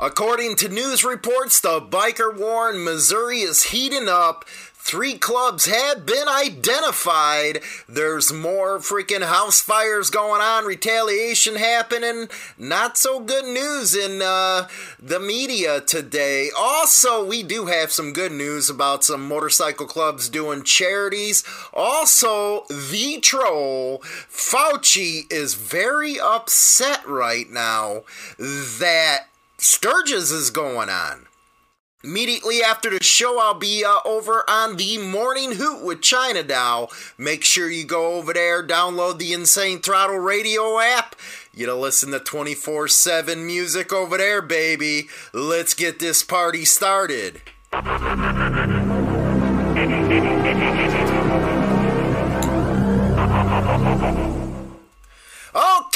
According to news reports, the biker war in Missouri is heating up. Three clubs have been identified. There's more freaking house fires going on, retaliation happening. Not so good news in uh, the media today. Also, we do have some good news about some motorcycle clubs doing charities. Also, the troll, Fauci, is very upset right now that Sturgis is going on. Immediately after the show, I'll be uh, over on the Morning Hoot with China Doll. Make sure you go over there, download the Insane Throttle Radio app. You to listen to 24 7 music over there, baby. Let's get this party started.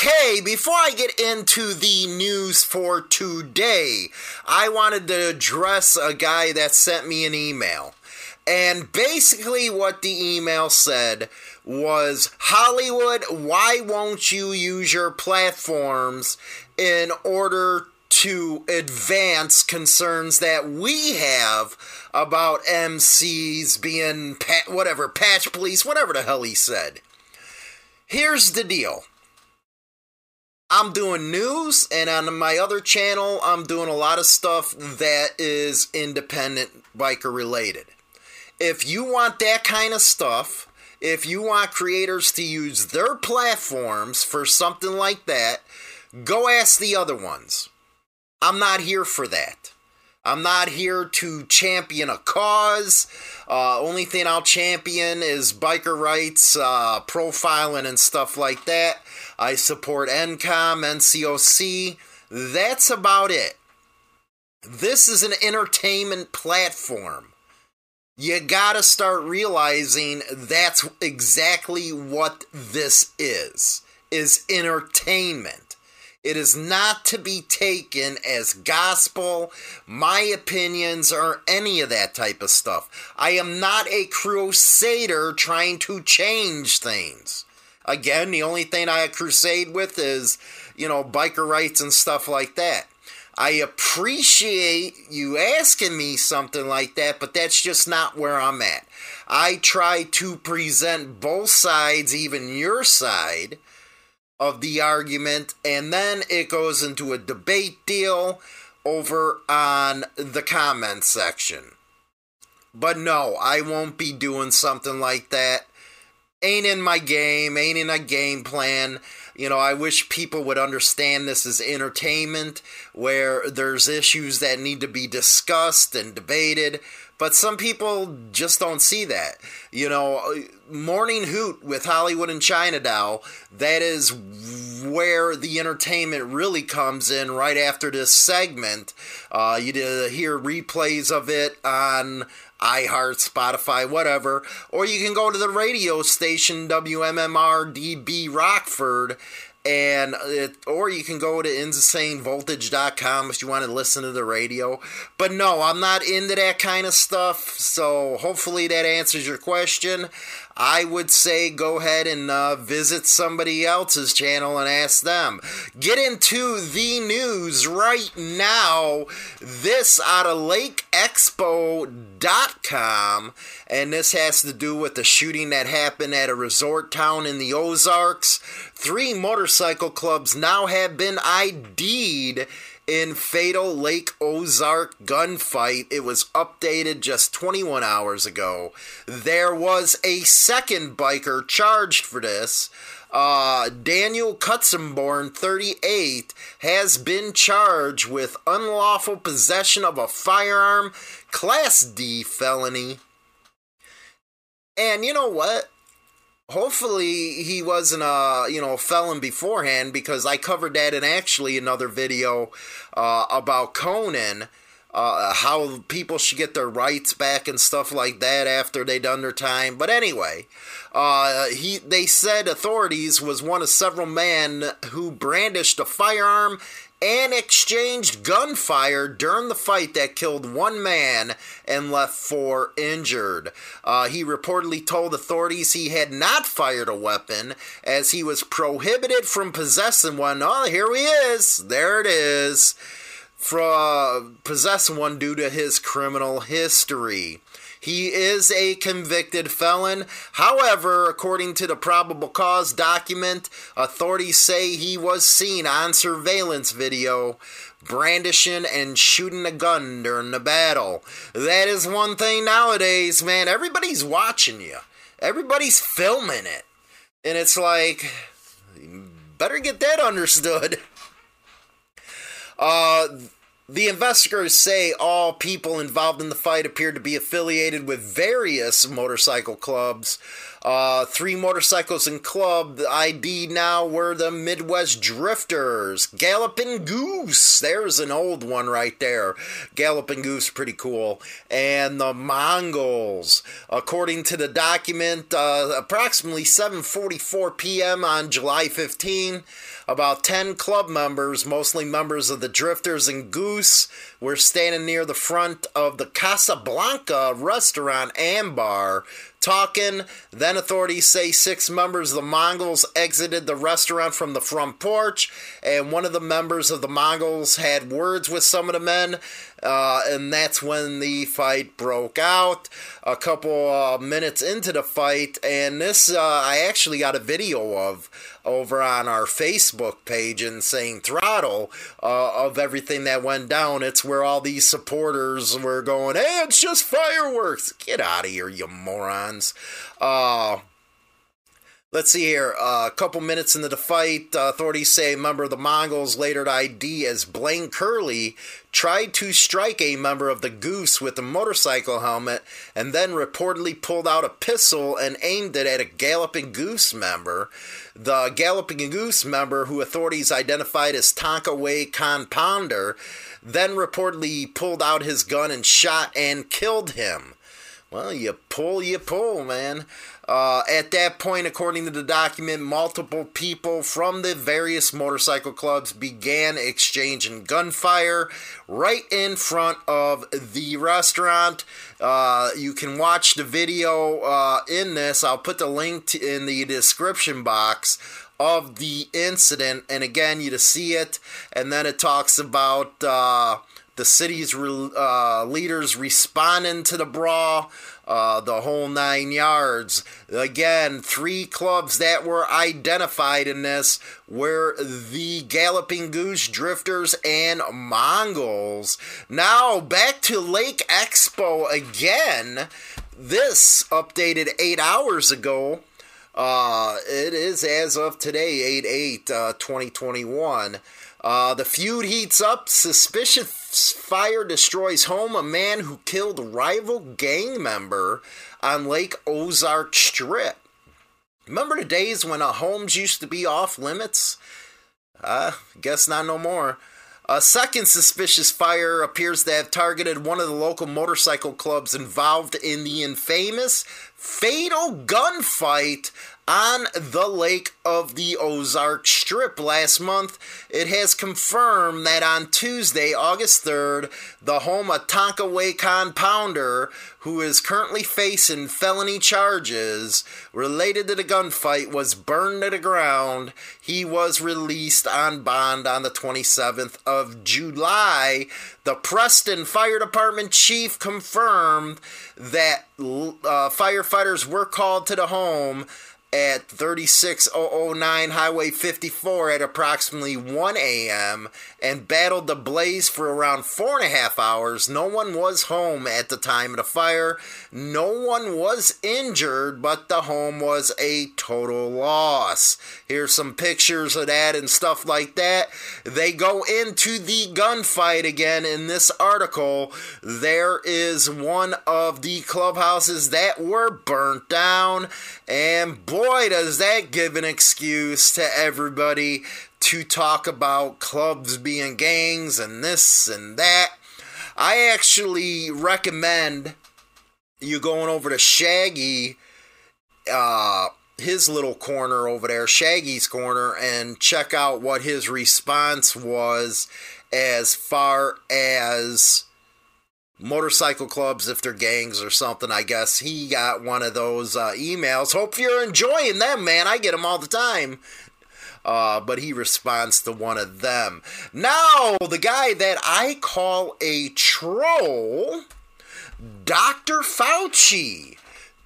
Okay, before I get into the news for today, I wanted to address a guy that sent me an email. And basically, what the email said was Hollywood, why won't you use your platforms in order to advance concerns that we have about MCs being pa- whatever, patch police, whatever the hell he said? Here's the deal I'm doing news, and on my other channel, I'm doing a lot of stuff that is independent biker related. If you want that kind of stuff, if you want creators to use their platforms for something like that, go ask the other ones. I'm not here for that. I'm not here to champion a cause. Uh, only thing I'll champion is biker rights, uh, profiling, and stuff like that. I support NCOM, NCOC. That's about it. This is an entertainment platform. You gotta start realizing that's exactly what this is. Is entertainment. It is not to be taken as gospel, my opinions, or any of that type of stuff. I am not a crusader trying to change things. Again, the only thing I crusade with is, you know, biker rights and stuff like that. I appreciate you asking me something like that, but that's just not where I'm at. I try to present both sides, even your side, of the argument, and then it goes into a debate deal over on the comment section. But no, I won't be doing something like that ain't in my game, ain't in a game plan. You know, I wish people would understand this is entertainment where there's issues that need to be discussed and debated. But some people just don't see that. You know, Morning Hoot with Hollywood and China Doll, that is where the entertainment really comes in right after this segment. Uh, you hear replays of it on iHeart, Spotify, whatever. Or you can go to the radio station WMMR DB Rockford and it, or you can go to insanevoltage.com if you want to listen to the radio but no i'm not into that kind of stuff so hopefully that answers your question I would say go ahead and uh, visit somebody else's channel and ask them. Get into the news right now. This out of LakeExpo.com, and this has to do with the shooting that happened at a resort town in the Ozarks. Three motorcycle clubs now have been ID'd in Fatal Lake Ozark gunfight. It was updated just 21 hours ago. There was a second biker charged for this. Uh, Daniel Cutzenborn, 38, has been charged with unlawful possession of a firearm, Class D felony. And you know what? Hopefully he wasn't a you know felon beforehand because I covered that in actually another video uh, about Conan. Uh, how people should get their rights back and stuff like that after they done their time. But anyway, uh, he they said authorities was one of several men who brandished a firearm and exchanged gunfire during the fight that killed one man and left four injured. Uh, he reportedly told authorities he had not fired a weapon as he was prohibited from possessing one. Oh, here he is. There it is. for, possess one due to his criminal history. He is a convicted felon. However, according to the probable cause document, authorities say he was seen on surveillance video brandishing and shooting a gun during the battle. That is one thing nowadays, man. Everybody's watching you, everybody's filming it. And it's like, better get that understood. Uh, the investigators say all people involved in the fight appeared to be affiliated with various motorcycle clubs. Uh, three motorcycles in club. ID now were the Midwest Drifters. Galloping Goose. There's an old one right there. Galloping Goose, pretty cool. And the Mongols. According to the document, uh, approximately 7:44 p.m. on July 15. About 10 club members, mostly members of the Drifters and Goose, were standing near the front of the Casablanca restaurant and bar talking. Then authorities say six members of the Mongols exited the restaurant from the front porch, and one of the members of the Mongols had words with some of the men. Uh, and that's when the fight broke out. A couple uh, minutes into the fight, and this uh, I actually got a video of over on our Facebook page Insane Throttle uh, of everything that went down. It's where all these supporters were going, "Hey, it's just fireworks! Get out of here, you morons!" Uh, Let's see here. A couple minutes into the fight, uh, authorities say a member of the Mongols, later ID as Blaine Curley, tried to strike a member of the Goose with a motorcycle helmet and then reportedly pulled out a pistol and aimed it at a Galloping Goose member. The Galloping Goose member, who authorities identified as Tonkaway Compounder, then reportedly pulled out his gun and shot and killed him. Well, you pull, you pull, man. Uh, at that point, according to the document, multiple people from the various motorcycle clubs began exchanging gunfire right in front of the restaurant. Uh, you can watch the video uh, in this. I'll put the link to, in the description box of the incident. And again, you to see it. And then it talks about uh, the city's re- uh, leaders responding to the brawl uh, the whole nine yards. Again, three clubs that were identified in this were the Galloping Goose Drifters and Mongols. Now, back to Lake Expo again. This updated eight hours ago. Uh, it is as of today, 8 8 uh, 2021. Uh, the feud heats up. Suspicious fire destroys home. A man who killed a rival gang member on Lake Ozark Strip. Remember the days when uh, homes used to be off limits? Uh, guess not no more. A second suspicious fire appears to have targeted one of the local motorcycle clubs involved in the infamous fatal gunfight on the Lake of the Ozark Strip last month. It has confirmed that on Tuesday, August 3rd, the home of Tonkaway Compounder, who is currently facing felony charges related to the gunfight, was burned to the ground. He was released on bond on the 27th of July. The Preston Fire Department chief confirmed that uh, firefighters were called to the home at 36009 Highway 54 at approximately 1 a.m. and battled the blaze for around four and a half hours. No one was home at the time of the fire. No one was injured, but the home was a total loss. Here's some pictures of that and stuff like that. They go into the gunfight again in this article. There is one of the clubhouses that were burnt down, and boy, boy, does that give an excuse to everybody to talk about clubs being gangs and this and that. I actually recommend you going over to Shaggy, uh, his little corner over there, Shaggy's corner, and check out what his response was as far as motorcycle clubs if they're gangs or something. I guess he got one of those uh, emails. Hope you're enjoying them, man. I get them all the time. Uh, but he responds to one of them. Now, the guy that I call a troll, Dr. Fauci,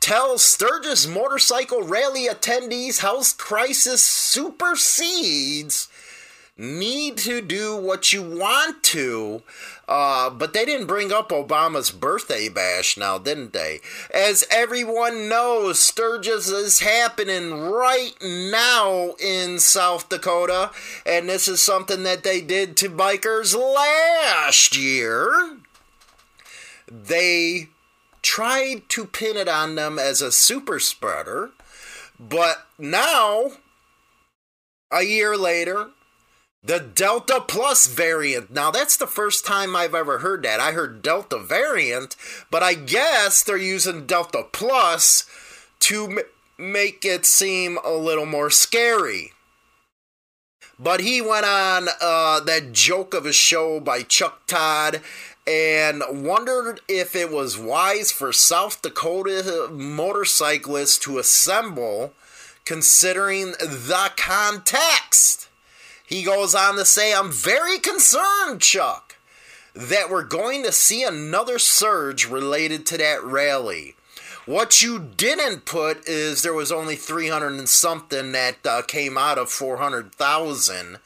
tells Sturgis motorcycle rally attendees health crisis supersedes need to do what you want to. Uh, but they didn't bring up Obama's birthday bash now, didn't they? As everyone knows, Sturgis is happening right now in South Dakota, and this is something that they did to bikers last year. They tried to pin it on them as a super spreader, but now, a year later, the Delta Plus variant. Now, that's the first time I've ever heard that. I heard Delta variant, but I guess they're using Delta Plus to m- make it seem a little more scary. But he went on uh, that joke of a show by Chuck Todd and wondered if it was wise for South Dakota motorcyclists to assemble considering the context. He goes on to say, I'm very concerned, Chuck, that we're going to see another surge related to that rally. What you didn't put is there was only 300 and something that uh, came out of 400,000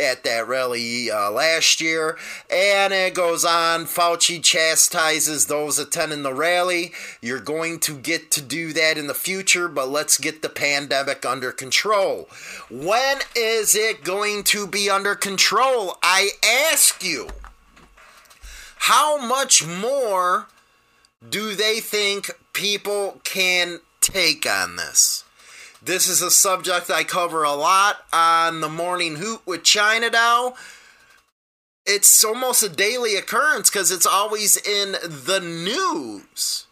at that rally uh, last year. And it goes on. Fauci chastises those attending the rally. You're going to get to do that in the future, but let's get the pandemic under control. When is it going to be under control? I ask you. How much more do they think people can take on this? This is a subject I cover a lot on the Morning Hoot with China Doll. It's almost a daily occurrence because it's always in the news.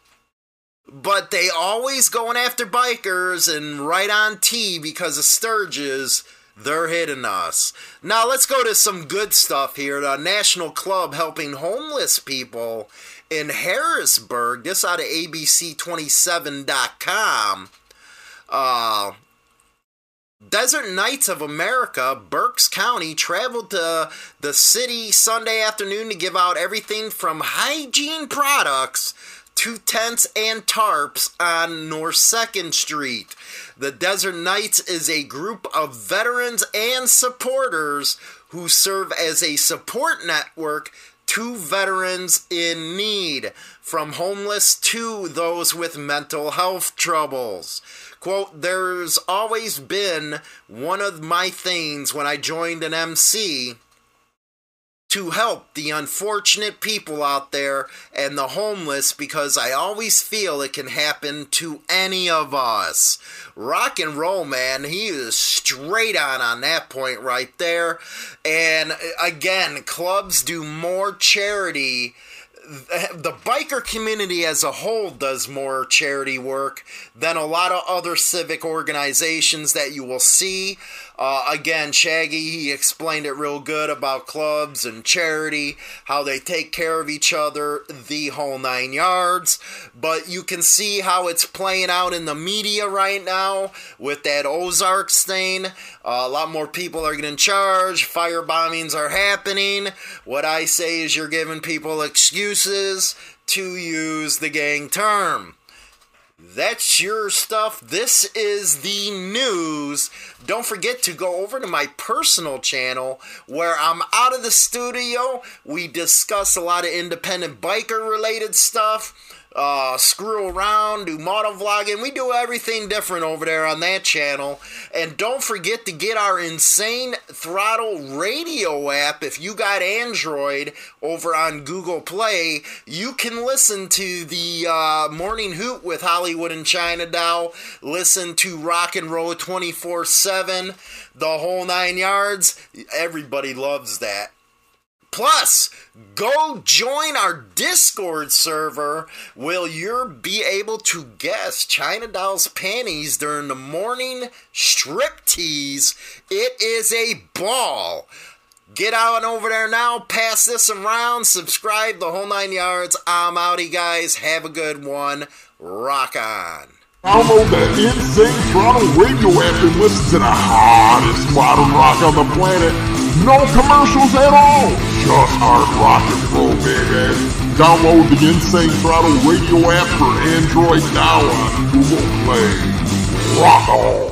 But they always going after bikers and right on T because of Sturgis. They're hitting us. Now let's go to some good stuff here. The National Club helping homeless people in Harrisburg. This out of ABC27.com. Uh, Desert Knights of America, Berks County, traveled to the city Sunday afternoon to give out everything from hygiene products to tents and tarps on North 2nd Street. The Desert Knights is a group of veterans and supporters who serve as a support network to veterans in need, from homeless to those with mental health troubles. Quote, there's always been one of my things when I joined an MC to help the unfortunate people out there and the homeless because I always feel it can happen to any of us. Rock and roll, man, he is straight on on that point right there. And uh, again, clubs do more charity the biker community as a whole does more charity work than a lot of other civic organizations that you will see. Uh, again, Shaggy, he explained it real good about clubs and charity, how they take care of each other, the whole nine yards. But you can see how it's playing out in the media right now with that Ozarks thing. Uh, a lot more people are getting charged, fire bombings are happening. What I say is you're giving people excuses to use the gang term. That's your stuff. This is the news. Don't forget to go over to my personal channel where I'm out of the studio. We discuss a lot of independent biker related stuff uh, screw around, do moto vlogging. We do everything different over there on that channel. And don't forget to get our Insane Throttle radio app. If you got Android over on Google Play, you can listen to the uh, Morning Hoot with Hollywood and China Doll. Listen to Rock and Roll 24 7, the whole nine yards. Everybody loves that. Plus, go join our Discord server. Will you be able to guess China Doll's panties during the morning strip tease? It is a ball. Get out over there now, pass this around, subscribe the whole nine yards. I'm outie, guys. Have a good one. Rock on. Download the Insane Throttle radio app and listen to the hottest modern rock on the planet. No commercials at all just hard rock and roll, baby. Download the Insane Throttle radio app for Android now on Google Play. Rock on!